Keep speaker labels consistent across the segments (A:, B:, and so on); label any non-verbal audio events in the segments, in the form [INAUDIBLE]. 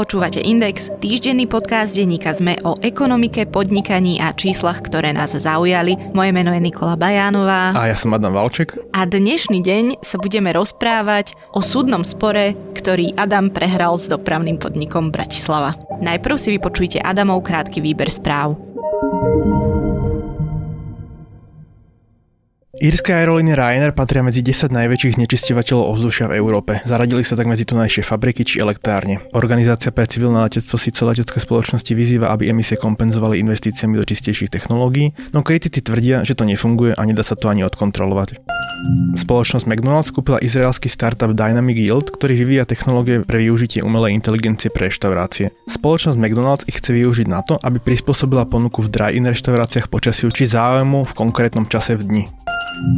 A: Počúvate Index, týždenný podcast denníka ZME o ekonomike, podnikaní a číslach, ktoré nás zaujali. Moje meno je Nikola Bajánová.
B: A ja som Adam Valček.
A: A dnešný deň sa budeme rozprávať o súdnom spore, ktorý Adam prehral s dopravným podnikom Bratislava. Najprv si vypočujte Adamov krátky výber správ.
B: Írske aerolíny Ryanair patria medzi 10 najväčších znečisťovateľov ovzdušia v Európe. Zaradili sa tak medzi tunajšie fabriky či elektrárne. Organizácia pre civilné letectvo síce letecké spoločnosti vyzýva, aby emisie kompenzovali investíciami do čistejších technológií, no kritici tvrdia, že to nefunguje a nedá sa to ani odkontrolovať. Spoločnosť McDonald's kúpila izraelský startup Dynamic Yield, ktorý vyvíja technológie pre využitie umelej inteligencie pre reštaurácie. Spoločnosť McDonald's ich chce využiť na to, aby prispôsobila ponuku v dry-in reštauráciách počasiu či záujmu v konkrétnom čase v dni.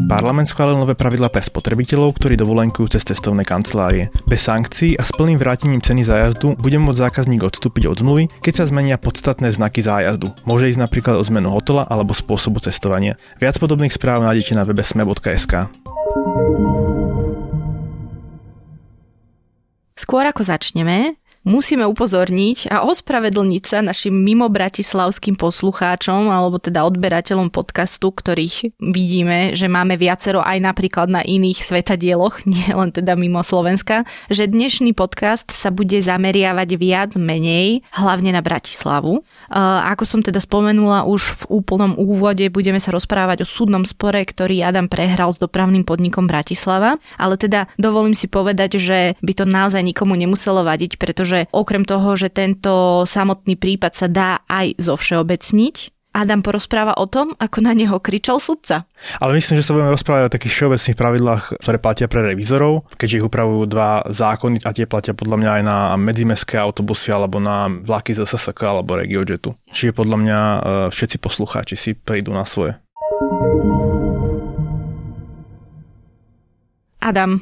B: Parlament schválil nové pravidla pre spotrebiteľov, ktorí dovolenkujú cez cestovné kancelárie. Bez sankcií a s plným vrátením ceny zájazdu bude môcť zákazník odstúpiť od zmluvy, keď sa zmenia podstatné znaky zájazdu. Môže ísť napríklad o zmenu hotela alebo spôsobu cestovania. Viac podobných správ nájdete na webe sme.sk.
A: Skôr ako začneme, musíme upozorniť a ospravedlniť sa našim mimo bratislavským poslucháčom alebo teda odberateľom podcastu, ktorých vidíme, že máme viacero aj napríklad na iných svetadieloch, [LAUGHS] nie len teda mimo Slovenska, že dnešný podcast sa bude zameriavať viac menej, hlavne na Bratislavu. Ako som teda spomenula už v úplnom úvode, budeme sa rozprávať o súdnom spore, ktorý Adam prehral s dopravným podnikom Bratislava, ale teda dovolím si povedať, že by to naozaj nikomu nemuselo vadiť, pretože že okrem toho, že tento samotný prípad sa dá aj zo všeobecniť, Adam porozpráva o tom, ako na neho kričal sudca.
B: Ale myslím, že sa budeme rozprávať o takých všeobecných pravidlách, ktoré platia pre revizorov, keďže ich upravujú dva zákony a tie platia podľa mňa aj na medzimestské autobusy alebo na vlaky z SSK alebo RegioJetu. Čiže podľa mňa e, všetci poslucháči si prídu na svoje.
A: Adam,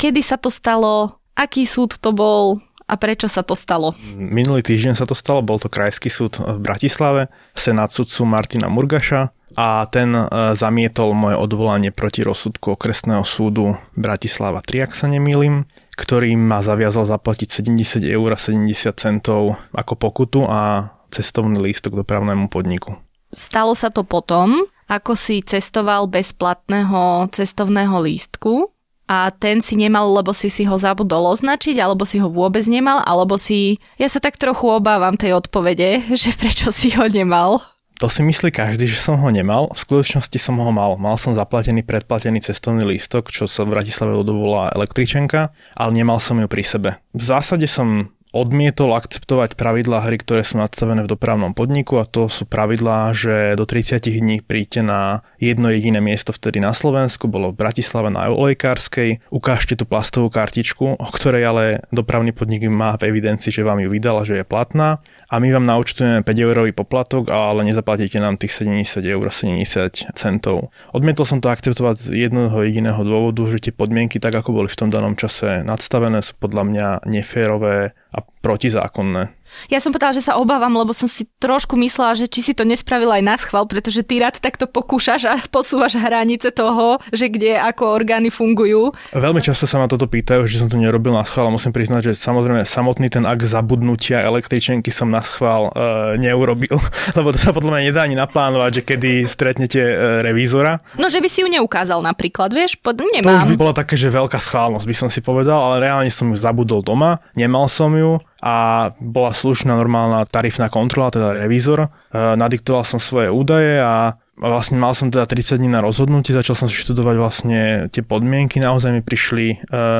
A: kedy sa to stalo? Aký súd to bol? A prečo sa to stalo?
B: Minulý týždeň sa to stalo, bol to Krajský súd v Bratislave, senát sudcu Martina Murgaša a ten e, zamietol moje odvolanie proti rozsudku okresného súdu Bratislava 3, ak sa nemýlim, ktorý ma zaviazal zaplatiť 70 eur a 70 centov ako pokutu a cestovný lístok dopravnému podniku.
A: Stalo sa to potom, ako si cestoval bez platného cestovného lístku a ten si nemal, lebo si si ho zabudol označiť, alebo si ho vôbec nemal, alebo si... Ja sa tak trochu obávam tej odpovede, [LAUGHS] že prečo si ho nemal.
B: To si myslí každý, že som ho nemal. V skutočnosti som ho mal. Mal som zaplatený predplatený cestovný lístok, čo sa v Bratislave dovolá električenka, ale nemal som ju pri sebe. V zásade som odmietol akceptovať pravidlá hry, ktoré sú nadstavené v dopravnom podniku a to sú pravidlá, že do 30 dní príďte na jedno jediné miesto vtedy na Slovensku, bolo v Bratislave na Olejkárskej, ukážte tú plastovú kartičku, o ktorej ale dopravný podnik má v evidencii, že vám ju vydala, že je platná a my vám naučtujeme 5 eurový poplatok, ale nezaplatíte nám tých 70 eur 70 centov. Odmietol som to akceptovať z jedného jediného dôvodu, že tie podmienky, tak ako boli v tom danom čase nadstavené, sú podľa mňa neférové a protizákonné.
A: Ja som povedala, že sa obávam, lebo som si trošku myslela, že či si to nespravila aj na schvál, pretože ty rád takto pokúšaš a posúvaš hranice toho, že kde ako orgány fungujú.
B: Veľmi často sa ma toto pýtajú, že som to nerobil na schvál a musím priznať, že samozrejme samotný ten akt zabudnutia električenky som na schvál e, neurobil, [LAUGHS] lebo to sa podľa mňa nedá ani naplánovať, že kedy stretnete e, revízora.
A: No, že by si ju neukázal napríklad, vieš, pod, nemám.
B: To už by bola také, že veľká schválnosť by som si povedal, ale reálne som ju zabudol doma, nemal som ju a bola slušná normálna tarifná kontrola, teda revízor. E, nadiktoval som svoje údaje a vlastne mal som teda 30 dní na rozhodnutie, začal som si študovať vlastne tie podmienky, naozaj mi prišli e,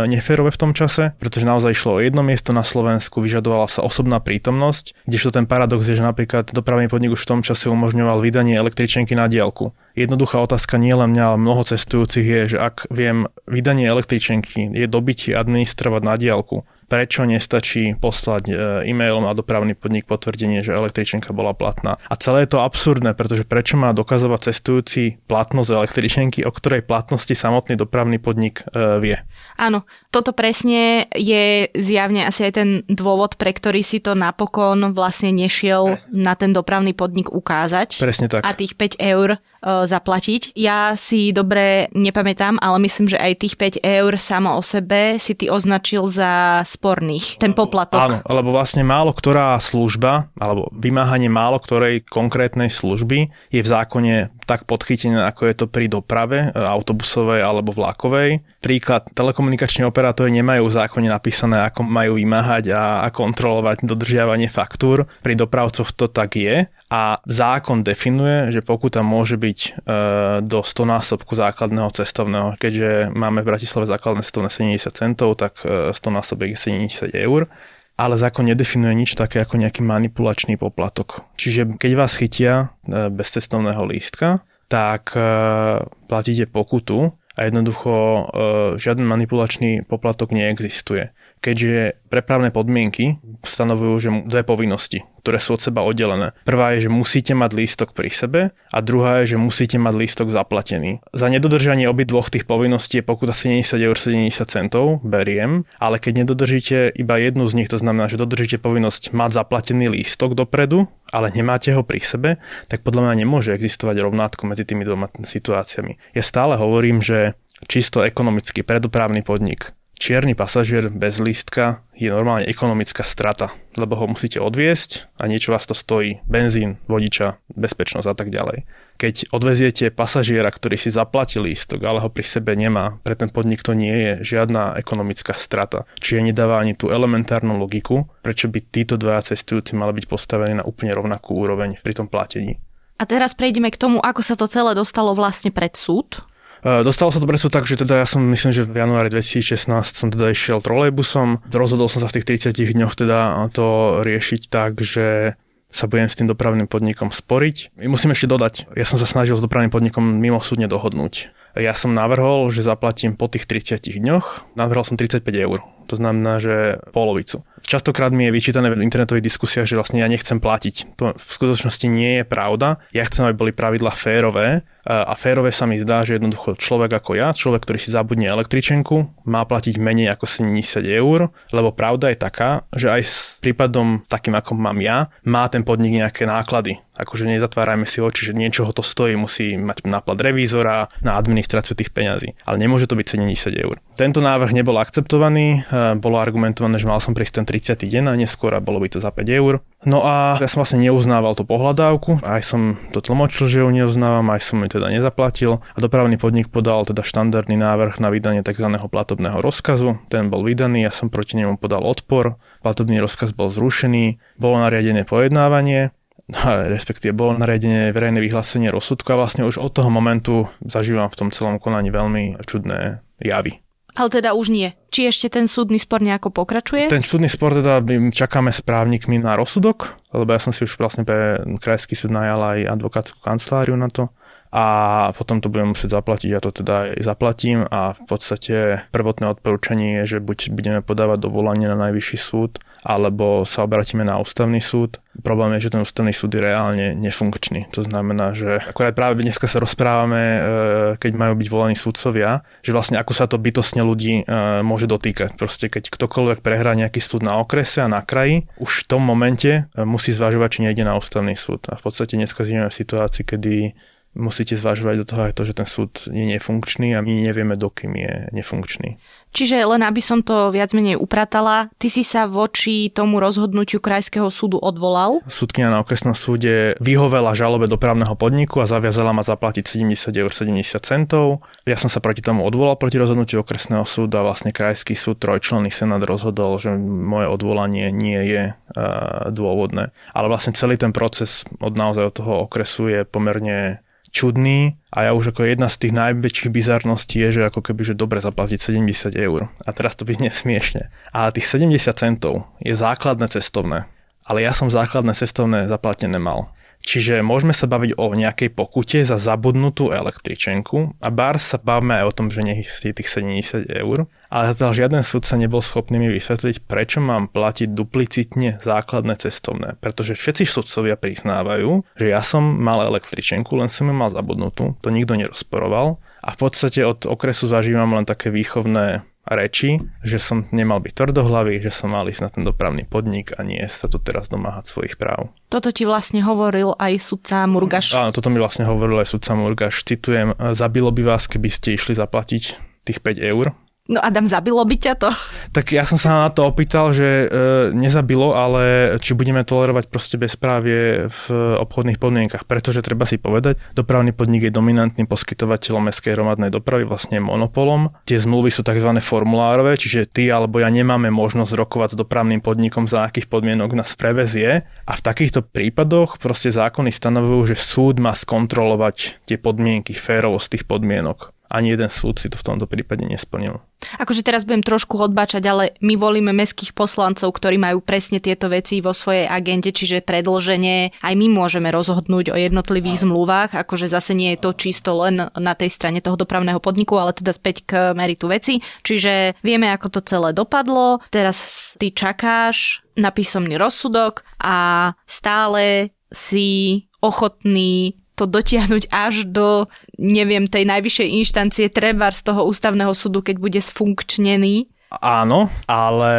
B: neférové v tom čase, pretože naozaj išlo o jedno miesto na Slovensku, vyžadovala sa osobná prítomnosť, kdežto ten paradox je, že napríklad dopravný podnik už v tom čase umožňoval vydanie električenky na diálku. Jednoduchá otázka nie len mňa, ale mnoho cestujúcich je, že ak viem vydanie električenky je dobytie administrovať na diálku, prečo nestačí poslať e, e-mailom na dopravný podnik potvrdenie, že električenka bola platná. A celé je to absurdné, pretože prečo má dokazovať cestujúci platnosť električenky, o ktorej platnosti samotný dopravný podnik e, vie.
A: Áno, toto presne je zjavne asi aj ten dôvod, pre ktorý si to napokon vlastne nešiel presne. na ten dopravný podnik ukázať.
B: Presne tak.
A: A tých 5 eur zaplatiť. Ja si dobre nepamätám, ale myslím, že aj tých 5 eur samo o sebe si ty označil za sporných, ten poplatok.
B: Áno, lebo vlastne málo ktorá služba, alebo vymáhanie málo ktorej konkrétnej služby je v zákone tak podchytené, ako je to pri doprave, e, autobusovej alebo vlakovej. Príklad, telekomunikační operátori nemajú v zákone napísané, ako majú vymáhať a, kontrolovať dodržiavanie faktúr. Pri dopravcoch to tak je a zákon definuje, že pokuta môže byť e, do 100 násobku základného cestovného. Keďže máme v Bratislave základné cestovné 70 centov, tak e, 100 násobek je 70 eur ale zákon nedefinuje nič také ako nejaký manipulačný poplatok. Čiže keď vás chytia e, bez cestovného lístka, tak e, platíte pokutu a jednoducho e, žiaden manipulačný poplatok neexistuje. Keďže prepravné podmienky stanovujú, že dve povinnosti, ktoré sú od seba oddelené. Prvá je, že musíte mať lístok pri sebe a druhá je, že musíte mať lístok zaplatený. Za nedodržanie obi dvoch tých povinností je pokuta 70 eur 70 centov, beriem, ale keď nedodržíte iba jednu z nich, to znamená, že dodržíte povinnosť mať zaplatený lístok dopredu, ale nemáte ho pri sebe, tak podľa mňa nemôže existovať rovnátko medzi tými dvoma situáciami. Ja stále hovorím, že čisto ekonomický predoprávny podnik čierny pasažier bez lístka je normálne ekonomická strata, lebo ho musíte odviesť a niečo vás to stojí. Benzín, vodiča, bezpečnosť a tak ďalej. Keď odveziete pasažiera, ktorý si zaplatil lístok, ale ho pri sebe nemá, pre ten podnik to nie je žiadna ekonomická strata. Čiže nedáva ani tú elementárnu logiku, prečo by títo dvaja cestujúci mali byť postavení na úplne rovnakú úroveň pri tom platení.
A: A teraz prejdeme k tomu, ako sa to celé dostalo vlastne pred súd.
B: E, dostalo sa to presne tak, že teda ja som myslím, že v januári 2016 som teda išiel trolejbusom. Rozhodol som sa v tých 30 dňoch teda to riešiť tak, že sa budem s tým dopravným podnikom sporiť. Musím ešte dodať, ja som sa snažil s dopravným podnikom mimo súdne dohodnúť. Ja som navrhol, že zaplatím po tých 30 dňoch, navrhol som 35 eur. To znamená, že polovicu. Častokrát mi je vyčítané v internetových diskusiách, že vlastne ja nechcem platiť. To v skutočnosti nie je pravda. Ja chcem, aby boli pravidla férové a férové sa mi zdá, že jednoducho človek ako ja, človek, ktorý si zabudne električenku, má platiť menej ako 70 eur, lebo pravda je taká, že aj s prípadom takým ako mám ja, má ten podnik nejaké náklady. Akože nezatvárajme si oči, že niečoho to stojí, musí mať nápad revízora na administráciu tých peňazí. Ale nemôže to byť 70 eur. Tento návrh nebol akceptovaný, e, bolo argumentované, že mal som prísť ten 30. deň a neskôr a bolo by to za 5 eur. No a ja som vlastne neuznával tú pohľadávku, aj som to tlmočil, že ju neuznávam, aj som ju teda nezaplatil a dopravný podnik podal teda štandardný návrh na vydanie tzv. platobného rozkazu. Ten bol vydaný, ja som proti nemu podal odpor, platobný rozkaz bol zrušený, bolo nariadené pojednávanie respektíve bolo nariadené verejné vyhlásenie rozsudku a vlastne už od toho momentu zažívam v tom celom konaní veľmi čudné javy.
A: Ale teda už nie. Či ešte ten súdny spor nejako pokračuje?
B: Ten súdny spor teda čakáme s právnikmi na rozsudok, lebo ja som si už vlastne pre krajský súd najal aj advokátsku kanceláriu na to a potom to budem musieť zaplatiť, ja to teda aj zaplatím a v podstate prvotné odporúčanie je, že buď budeme podávať dovolanie na najvyšší súd, alebo sa obratíme na ústavný súd. Problém je, že ten ústavný súd je reálne nefunkčný. To znamená, že akorát práve dneska sa rozprávame, e, keď majú byť volení súdcovia, že vlastne ako sa to bytosne ľudí e, môže dotýkať. Proste keď ktokoľvek prehrá nejaký súd na okrese a na kraji, už v tom momente e, musí zvažovať, či nejde na ústavný súd. A v podstate dneska žijeme v situácii, kedy musíte zvažovať do toho aj to, že ten súd je nefunkčný a my nevieme, dokým je nefunkčný.
A: Čiže len aby som to viac menej upratala, ty si sa voči tomu rozhodnutiu Krajského súdu odvolal?
B: Súdkina na okresnom súde vyhovela žalobe dopravného podniku a zaviazala ma zaplatiť 70 eur 70 centov. Ja som sa proti tomu odvolal proti rozhodnutiu okresného súdu a vlastne Krajský súd trojčlenný senát rozhodol, že moje odvolanie nie je uh, dôvodné. Ale vlastne celý ten proces od naozaj od toho okresu je pomerne čudný a ja už ako jedna z tých najväčších bizarností je, že ako keby, že dobre zaplatiť 70 eur. A teraz to byť nesmiešne. Ale tých 70 centov je základné cestovné. Ale ja som základné cestovné zaplatené mal. Čiže môžeme sa baviť o nejakej pokute za zabudnutú električenku a bar sa bavíme aj o tom, že nech je tých 70 eur, ale zatiaľ žiaden súd sa nebol schopný mi vysvetliť, prečo mám platiť duplicitne základné cestovné. Pretože všetci sudcovia priznávajú, že ja som mal električenku, len som ju mal zabudnutú, to nikto nerozporoval. A v podstate od okresu zažívam len také výchovné reči, že som nemal byť tvrdohlavý, že som mal ísť na ten dopravný podnik a nie sa tu teraz domáhať svojich práv.
A: Toto ti vlastne hovoril aj sudca Murgaš.
B: Áno, toto mi vlastne hovoril aj sudca Murgaš. Citujem, zabilo by vás, keby ste išli zaplatiť tých 5 eur,
A: No Adam, zabilo by ťa to?
B: Tak ja som sa na to opýtal, že e, nezabilo, ale či budeme tolerovať proste bezprávie v obchodných podmienkach, pretože treba si povedať, dopravný podnik je dominantným poskytovateľom mestskej hromadnej dopravy, vlastne monopolom. Tie zmluvy sú tzv. formulárové, čiže ty alebo ja nemáme možnosť rokovať s dopravným podnikom, za akých podmienok nás prevezie. A v takýchto prípadoch proste zákony stanovujú, že súd má skontrolovať tie podmienky, férovosť tých podmienok ani jeden súd si to v tomto prípade nesplnil.
A: Akože teraz budem trošku odbačať, ale my volíme mestských poslancov, ktorí majú presne tieto veci vo svojej agende, čiže predlženie. Aj my môžeme rozhodnúť o jednotlivých zmluvách, akože zase nie je to čisto len na tej strane toho dopravného podniku, ale teda späť k meritu veci. Čiže vieme, ako to celé dopadlo. Teraz ty čakáš na písomný rozsudok a stále si ochotný to dotiahnuť až do, neviem, tej najvyššej inštancie treba z toho ústavného súdu, keď bude sfunkčnený.
B: Áno, ale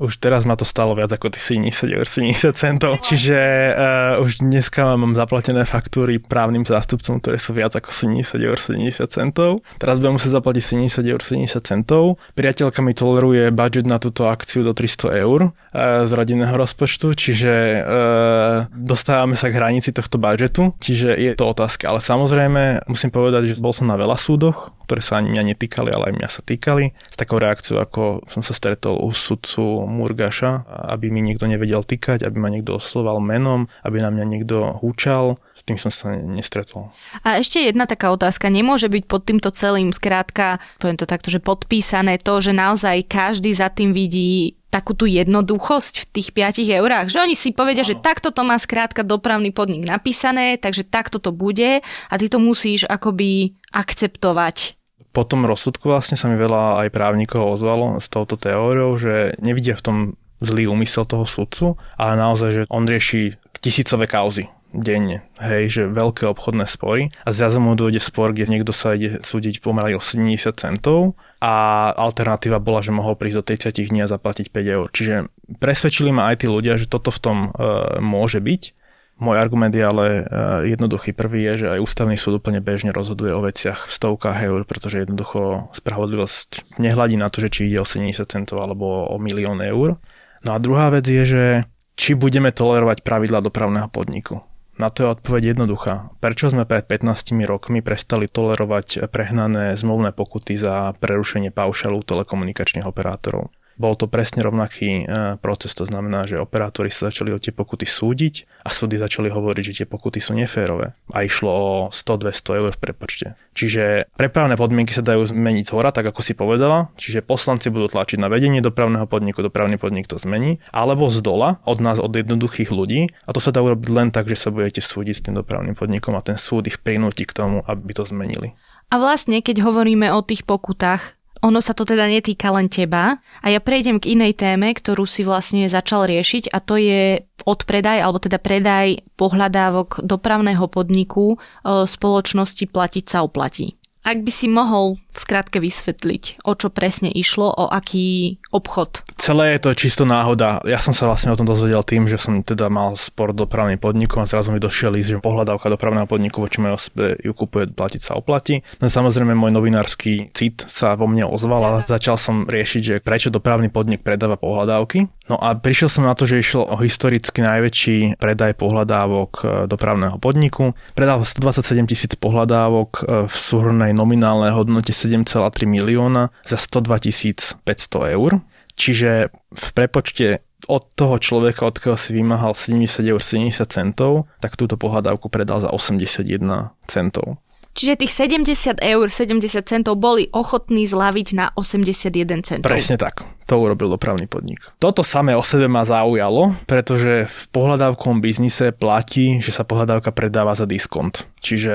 B: už teraz ma to stalo viac ako tých 70 eur, 70 centov. Čiže uh, už dneska mám zaplatené faktúry právnym zástupcom, ktoré sú viac ako 70 eur, 70 centov. Teraz budem musieť zaplatiť 70 eur, 70 centov. Priateľka mi toleruje budget na túto akciu do 300 eur uh, z rodinného rozpočtu, čiže uh, dostávame sa k hranici tohto budžetu, čiže je to otázka. Ale samozrejme musím povedať, že bol som na veľa súdoch, ktoré sa ani mňa netýkali, ale aj mňa sa týkali. S takou reakciou, ako som sa stretol u sudcu Murgaša, aby mi niekto nevedel týkať, aby ma niekto osloval menom, aby na mňa niekto húčal. S tým som sa nestretol.
A: A ešte jedna taká otázka. Nemôže byť pod týmto celým skrátka, poviem to takto, že podpísané to, že naozaj každý za tým vidí takú tú jednoduchosť v tých 5 eurách, že oni si povedia, že takto to má skrátka dopravný podnik napísané, takže takto to bude a ty to musíš akoby akceptovať
B: po tom rozsudku vlastne sa mi veľa aj právnikov ozvalo s touto teóriou, že nevidia v tom zlý úmysel toho sudcu, ale naozaj, že on rieši tisícové kauzy denne, hej, že veľké obchodné spory a zrazu mu dojde spor, kde niekto sa ide súdiť pomaly o 70 centov a alternatíva bola, že mohol prísť do 30 dní a zaplatiť 5 eur. Čiže presvedčili ma aj tí ľudia, že toto v tom e, môže byť môj argument je ale eh, jednoduchý. Prvý je, že aj ústavný súd úplne bežne rozhoduje o veciach v stovkách eur, pretože jednoducho spravodlivosť nehľadí na to, že či ide o 70 centov alebo o milión eur. No a druhá vec je, že či budeme tolerovať pravidla dopravného podniku. Na to je odpoveď jednoduchá. Prečo sme pred 15 rokmi prestali tolerovať prehnané zmluvné pokuty za prerušenie paušalu telekomunikačných operátorov? Bol to presne rovnaký e, proces, to znamená, že operátori sa začali o tie pokuty súdiť a súdy začali hovoriť, že tie pokuty sú neférové. A išlo o 100-200 eur v prepočte. Čiže prepravné podmienky sa dajú zmeniť z hora, tak ako si povedala, čiže poslanci budú tlačiť na vedenie dopravného podniku, dopravný podnik to zmení, alebo z dola, od nás, od jednoduchých ľudí. A to sa dá urobiť len tak, že sa budete súdiť s tým dopravným podnikom a ten súd ich prinúti k tomu, aby to zmenili.
A: A vlastne, keď hovoríme o tých pokutách, ono sa to teda netýka len teba a ja prejdem k inej téme, ktorú si vlastne začal riešiť a to je odpredaj alebo teda predaj pohľadávok dopravného podniku e, spoločnosti platiť sa oplatí. Ak by si mohol v skratke vysvetliť, o čo presne išlo, o aký obchod?
B: Celé je to čisto náhoda. Ja som sa vlastne o tom dozvedel tým, že som teda mal sport dopravným podnikom a zrazu mi došiel ísť, že pohľadávka dopravného podniku voči mojej osobe ju kupuje platiť sa oplatí. No samozrejme môj novinársky cit sa vo mne ozval a začal som riešiť, že prečo dopravný podnik predáva pohľadávky. No a prišiel som na to, že išlo o historicky najväčší predaj pohľadávok e, dopravného podniku. Predal 127 tisíc pohľadávok e, v súhrnej nominálnej hodnote 7,3 milióna za 102 500 eur. Čiže v prepočte od toho človeka, od ktorého si vymáhal 70 eur 70 centov, tak túto pohľadávku predal za 81 centov.
A: Čiže tých 70 eur, 70 centov boli ochotní zlaviť na 81 centov.
B: Presne tak. To urobil dopravný podnik. Toto samé o sebe ma zaujalo, pretože v pohľadávkovom biznise platí, že sa pohľadávka predáva za diskont. Čiže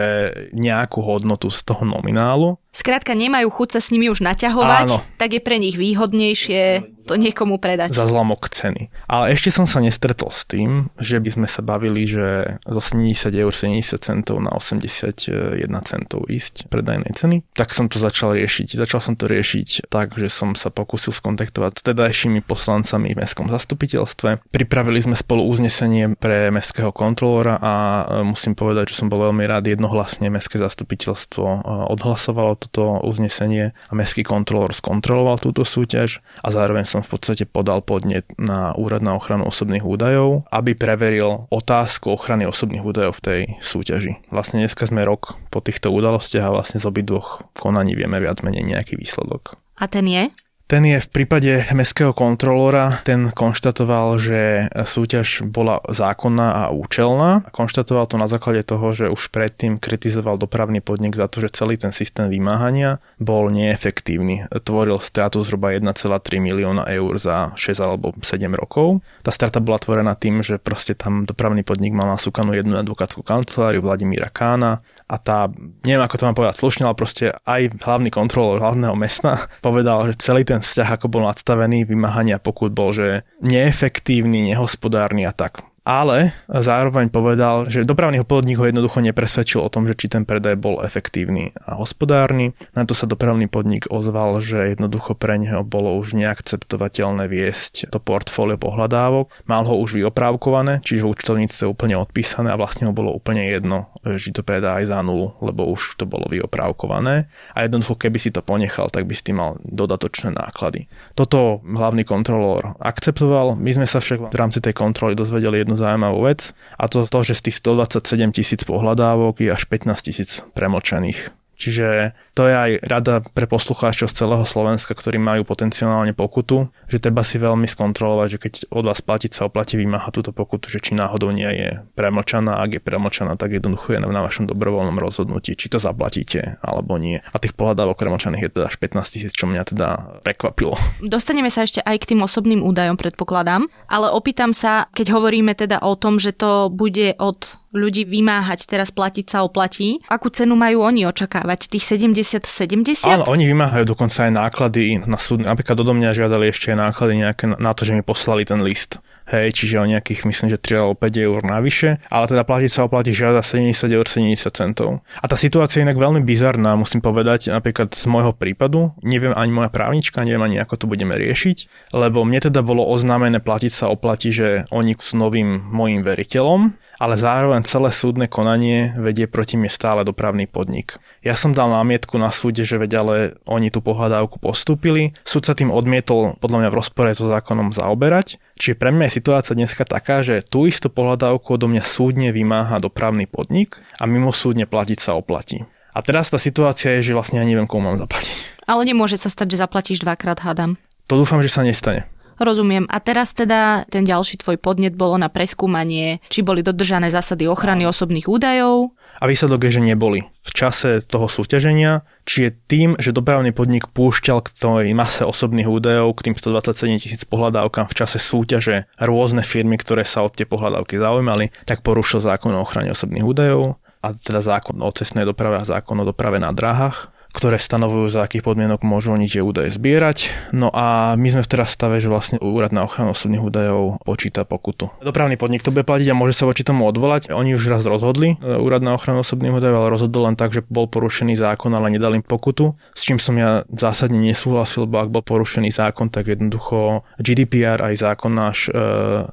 B: nejakú hodnotu z toho nominálu.
A: Skrátka nemajú chuť sa s nimi už naťahovať, Áno. tak je pre nich výhodnejšie to niekomu predať.
B: Za zlomok ceny. Ale ešte som sa nestretol s tým, že by sme sa bavili, že zo 70 eur 70 centov na 81 centov ísť predajnej ceny. Tak som to začal riešiť. Začal som to riešiť tak, že som sa pokúsil skontaktovať s tedajšími poslancami v mestskom zastupiteľstve. Pripravili sme spolu uznesenie pre mestského kontrolóra a e, musím povedať, že som bol veľmi rád jednohlasne mestské zastupiteľstvo e, odhlasovalo toto uznesenie a mestský kontrolór skontroloval túto súťaž a zároveň som v podstate podal podnet na úrad na ochranu osobných údajov, aby preveril otázku ochrany osobných údajov v tej súťaži. Vlastne dneska sme rok po týchto udalostiach a vlastne z obidvoch konaní vieme viac menej nejaký výsledok.
A: A ten je?
B: Ten je v prípade mestského kontrolóra, ten konštatoval, že súťaž bola zákonná a účelná. Konštatoval to na základe toho, že už predtým kritizoval dopravný podnik za to, že celý ten systém vymáhania bol neefektívny. Tvoril stratu zhruba 1,3 milióna eur za 6 alebo 7 rokov. Tá strata bola tvorená tým, že proste tam dopravný podnik mal nasúkanú jednu advokátsku kanceláriu Vladimíra Kána a tá, neviem ako to mám povedať slušne, ale proste aj hlavný kontrolór hlavného mesta [LAUGHS] povedal, že celý ten vzťah, ako bol nadstavený, vymáhania pokut bol, že neefektívny, nehospodárny a tak ale zároveň povedal, že dopravný podnik ho jednoducho nepresvedčil o tom, že či ten predaj bol efektívny a hospodárny. Na to sa dopravný podnik ozval, že jednoducho pre neho bolo už neakceptovateľné viesť to portfólio pohľadávok. Mal ho už vyoprávkované, čiže v účtovníctve úplne odpísané a vlastne ho bolo úplne jedno, že to predá aj za nulu, lebo už to bolo vyoprávkované. A jednoducho, keby si to ponechal, tak by si mal dodatočné náklady. Toto hlavný kontrolór akceptoval. My sme sa však v rámci tej kontroly dozvedeli jednu zaujímavú vec a to to, že z tých 127 tisíc pohľadávok je až 15 tisíc premlčaných. Čiže to je aj rada pre poslucháčov z celého Slovenska, ktorí majú potenciálne pokutu, že treba si veľmi skontrolovať, že keď od vás platiť sa oplatí vymáha túto pokutu, že či náhodou nie je premlčaná, ak je premlčaná, tak jednoducho je na vašom dobrovoľnom rozhodnutí, či to zaplatíte alebo nie. A tých pohľadávok premlčaných je teda až 15 tisíc, čo mňa teda prekvapilo.
A: Dostaneme sa ešte aj k tým osobným údajom, predpokladám, ale opýtam sa, keď hovoríme teda o tom, že to bude od ľudí vymáhať, teraz platiť sa oplatí. Akú cenu majú oni očakávať? Tých 70-70?
B: Áno, oni vymáhajú dokonca aj náklady na súd. Napríklad do mňa žiadali ešte aj náklady nejaké na to, že mi poslali ten list hej, čiže o nejakých, myslím, že 3 alebo 5 eur navyše, ale teda platiť sa oplatí žiada 70 eur 70 centov. A tá situácia je inak veľmi bizarná, musím povedať, napríklad z môjho prípadu, neviem ani moja právnička, neviem ani ako to budeme riešiť, lebo mne teda bolo oznámené platiť sa oplatí, že oni sú novým mojim veriteľom, ale zároveň celé súdne konanie vedie proti mne stále dopravný podnik. Ja som dal námietku na súde, že veď ale oni tú pohľadávku postúpili. Súd sa tým odmietol podľa mňa v rozpore so zákonom zaoberať. Čiže pre mňa je situácia dneska taká, že tú istú pohľadávku odo mňa súdne vymáha dopravný podnik a mimo súdne platiť sa oplatí. A teraz tá situácia je, že vlastne ja neviem, komu mám zaplatiť.
A: Ale nemôže sa stať, že zaplatíš dvakrát, hádam.
B: To dúfam, že sa nestane.
A: Rozumiem. A teraz teda ten ďalší tvoj podnet bolo na preskúmanie, či boli dodržané zásady ochrany osobných údajov.
B: A výsledok je, že neboli. V čase toho súťaženia, či je tým, že dopravný podnik púšťal k tej mase osobných údajov, k tým 127 tisíc pohľadávkam v čase súťaže rôzne firmy, ktoré sa od tie pohľadávky zaujímali, tak porušil zákon o ochrane osobných údajov a teda zákon o cestnej doprave a zákon o doprave na dráhach ktoré stanovujú, za akých podmienok môžu oni tie údaje zbierať. No a my sme v teraz stave, že vlastne úrad na ochranu osobných údajov počíta pokutu. Dopravný podnik to bude platiť a môže sa voči tomu odvolať. Oni už raz rozhodli, e, úrad na ochranu osobných údajov, ale rozhodol len tak, že bol porušený zákon, ale nedal im pokutu. S čím som ja zásadne nesúhlasil, lebo ak bol porušený zákon, tak jednoducho GDPR aj zákon náš e,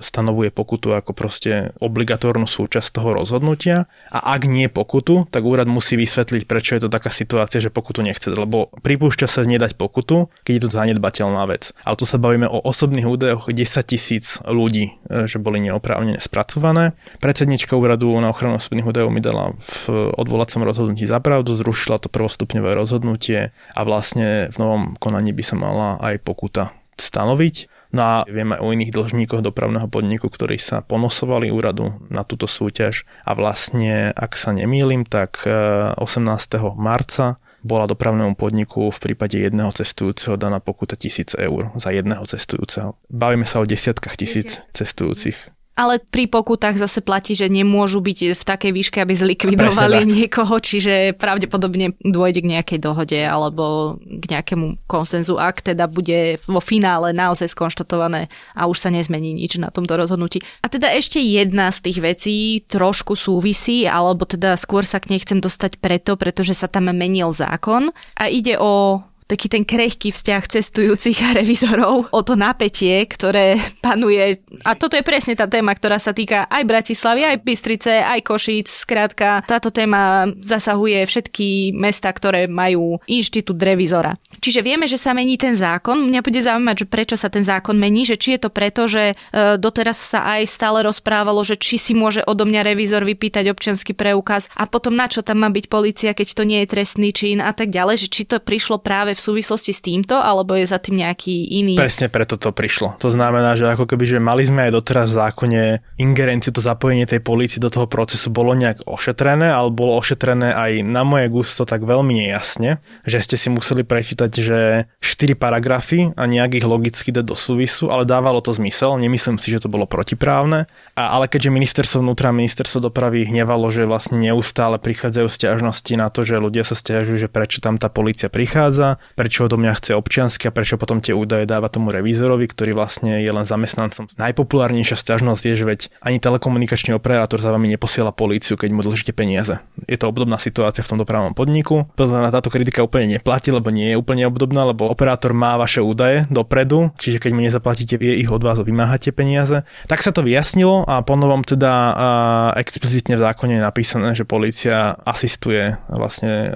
B: stanovuje pokutu ako proste obligatórnu súčasť toho rozhodnutia. A ak nie pokutu, tak úrad musí vysvetliť, prečo je to taká situácia, že pokutu pokutu nechce, lebo pripúšťa sa nedať pokutu, keď je to zanedbateľná vec. Ale tu sa bavíme o osobných údajoch 10 tisíc ľudí, e, že boli neoprávnene spracované. Predsednička úradu na ochranu osobných údajov mi dala v odvolacom rozhodnutí za pravdu, zrušila to prvostupňové rozhodnutie a vlastne v novom konaní by sa mala aj pokuta stanoviť. No a vieme o iných dlžníkoch dopravného podniku, ktorí sa ponosovali úradu na túto súťaž a vlastne, ak sa nemýlim, tak 18. E, marca bola dopravnému podniku v prípade jedného cestujúceho daná pokuta 1000 eur za jedného cestujúceho. Bavíme sa o desiatkách tisíc cestujúcich.
A: Ale pri pokutách zase platí, že nemôžu byť v takej výške, aby zlikvidovali niekoho, čiže pravdepodobne dôjde k nejakej dohode alebo k nejakému konsenzu, ak teda bude vo finále naozaj skonštatované a už sa nezmení nič na tomto rozhodnutí. A teda ešte jedna z tých vecí trošku súvisí, alebo teda skôr sa k nej chcem dostať preto, pretože sa tam menil zákon a ide o taký ten krehký vzťah cestujúcich a revizorov, o to napätie, ktoré panuje. A toto je presne tá téma, ktorá sa týka aj Bratislavy, aj Bystrice, aj Košíc. Skrátka, táto téma zasahuje všetky mesta, ktoré majú inštitút revizora. Čiže vieme, že sa mení ten zákon. Mňa bude zaujímať, že prečo sa ten zákon mení, že či je to preto, že e, doteraz sa aj stále rozprávalo, že či si môže odo mňa revizor vypýtať občianský preukaz a potom na čo tam má byť policia, keď to nie je trestný čin a tak ďalej, že či to prišlo práve v súvislosti s týmto, alebo je za tým nejaký iný?
B: Presne preto to prišlo. To znamená, že ako keby, že mali sme aj doteraz v zákone ingerenciu, to zapojenie tej polície do toho procesu bolo nejak ošetrené, ale bolo ošetrené aj na moje gusto tak veľmi nejasne, že ste si museli prečítať, že 4 paragrafy a nejak ich logicky dať do súvisu, ale dávalo to zmysel. Nemyslím si, že to bolo protiprávne. A, ale keďže ministerstvo vnútra a ministerstvo dopravy hnevalo, že vlastne neustále prichádzajú stiažnosti na to, že ľudia sa stiažujú, že prečo tam tá policia prichádza, prečo do mňa chce občiansky a prečo potom tie údaje dáva tomu revizorovi, ktorý vlastne je len zamestnancom. Najpopulárnejšia stiažnosť je, že veď ani telekomunikačný operátor za vami neposiela políciu, keď mu dlžíte peniaze. Je to obdobná situácia v tom dopravnom podniku. Podľa táto kritika úplne neplatí, lebo nie je úplne obdobná, lebo operátor má vaše údaje dopredu, čiže keď mu nezaplatíte, vie ich od vás vymáhate peniaze. Tak sa to vyjasnilo a ponovom teda explicitne v zákone je napísané, že polícia asistuje vlastne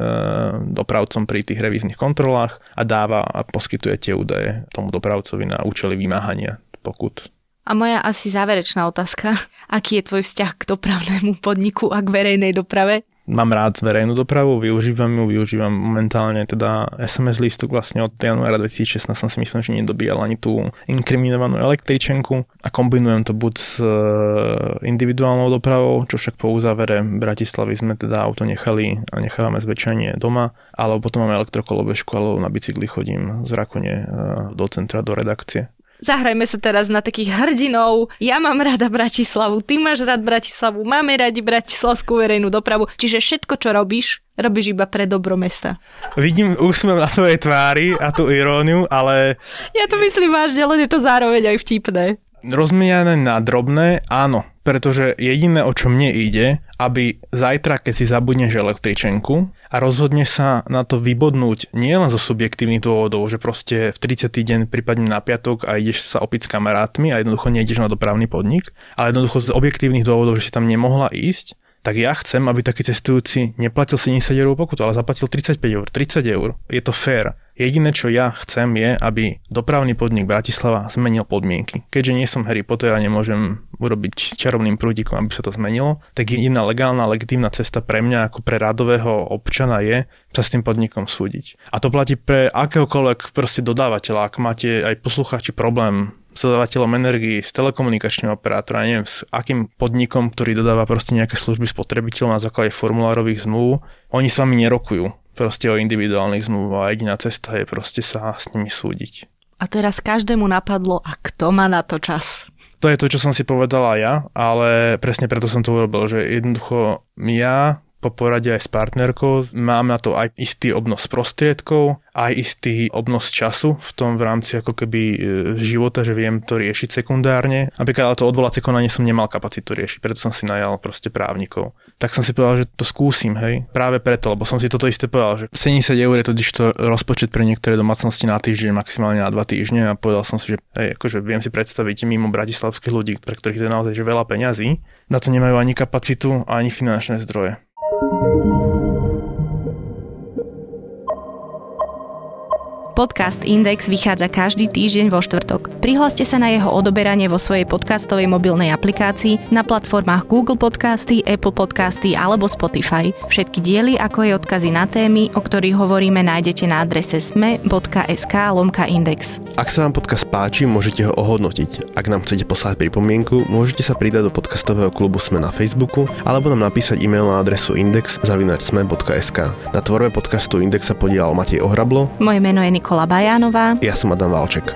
B: dopravcom pri tých revíznych kontrolách kontrolách a dáva a poskytuje tie údaje tomu dopravcovi na účely vymáhania pokut.
A: A moja asi záverečná otázka. Aký je tvoj vzťah k dopravnému podniku a k verejnej doprave?
B: Mám rád verejnú dopravu, využívam ju, využívam momentálne teda SMS lístok vlastne od januára 2016 som si myslím, že nedobíjal ani tú inkriminovanú električenku a kombinujem to buď s e, individuálnou dopravou, čo však po uzávere Bratislavy sme teda auto nechali a nechávame zväčšenie doma, alebo potom máme elektrokolobežku, alebo na bicykli chodím z Rakone e, do centra, do redakcie.
A: Zahrajme sa teraz na takých hrdinov. Ja mám rada Bratislavu, ty máš rád Bratislavu, máme radi Bratislavskú verejnú dopravu. Čiže všetko, čo robíš, robíš iba pre dobro mesta.
B: Vidím úsmev na svojej tvári a tú iróniu, ale...
A: Ja to myslím vážne, len je to zároveň aj vtipné.
B: Rozmiané na drobné, áno, pretože jediné, o čo mne ide, aby zajtra, keď si zabudneš električenku a rozhodne sa na to vybodnúť nie len zo subjektívnych dôvodov, že proste v 30. deň prípadne na piatok a ideš sa opiť s kamarátmi a jednoducho nejdeš na dopravný podnik, ale jednoducho z objektívnych dôvodov, že si tam nemohla ísť, tak ja chcem, aby taký cestujúci neplatil 70 eur pokutu, ale zaplatil 35 eur, 30 eur. Je to fér. Jediné, čo ja chcem, je, aby dopravný podnik Bratislava zmenil podmienky. Keďže nie som Harry Potter a nemôžem urobiť čarovným prúdikom, aby sa to zmenilo, tak jediná legálna, legitímna cesta pre mňa ako pre radového občana je sa s tým podnikom súdiť. A to platí pre akéhokoľvek proste dodávateľa. Ak máte aj poslucháči problém s dodávateľom energii, s telekomunikačným operátorom, neviem, s akým podnikom, ktorý dodáva proste nejaké služby spotrebiteľom na základe formulárových zmluv, oni s vami nerokujú proste o individuálnych zmluvách a jediná cesta je proste sa s nimi súdiť.
A: A teraz každému napadlo, a kto má na to čas?
B: To je to, čo som si povedala ja, ale presne preto som to urobil, že jednoducho ja po porade aj s partnerkou. Mám na to aj istý obnos prostriedkov, aj istý obnos času v tom v rámci ako keby e, života, že viem to riešiť sekundárne. Napríklad ale to odvolacie konanie som nemal kapacitu riešiť, preto som si najal proste právnikov. Tak som si povedal, že to skúsim, hej. Práve preto, lebo som si toto isté povedal, že 70 eur je totiž to rozpočet pre niektoré domácnosti na týždeň, maximálne na dva týždne a povedal som si, že hej, akože viem si predstaviť mimo bratislavských ľudí, pre ktorých to je naozaj že veľa peňazí, na to nemajú ani kapacitu, ani finančné zdroje.
A: Podcast Index vychádza každý týždeň vo štvrtok. Prihláste sa na jeho odoberanie vo svojej podcastovej mobilnej aplikácii na platformách Google Podcasty, Apple Podcasty alebo Spotify. Všetky diely, ako aj odkazy na témy, o ktorých hovoríme, nájdete na adrese sme.sk lomka index.
B: Ak sa vám podcast páči, môžete ho ohodnotiť. Ak nám chcete poslať pripomienku, môžete sa pridať do podcastového klubu Sme na Facebooku alebo nám napísať e-mail na adresu index.sme.sk. Na tvorbe podcastu Index sa podielal Matej Ohrablo.
A: Moje meno je Nik- Nikola Bajánová.
B: Ja som Adam Valček.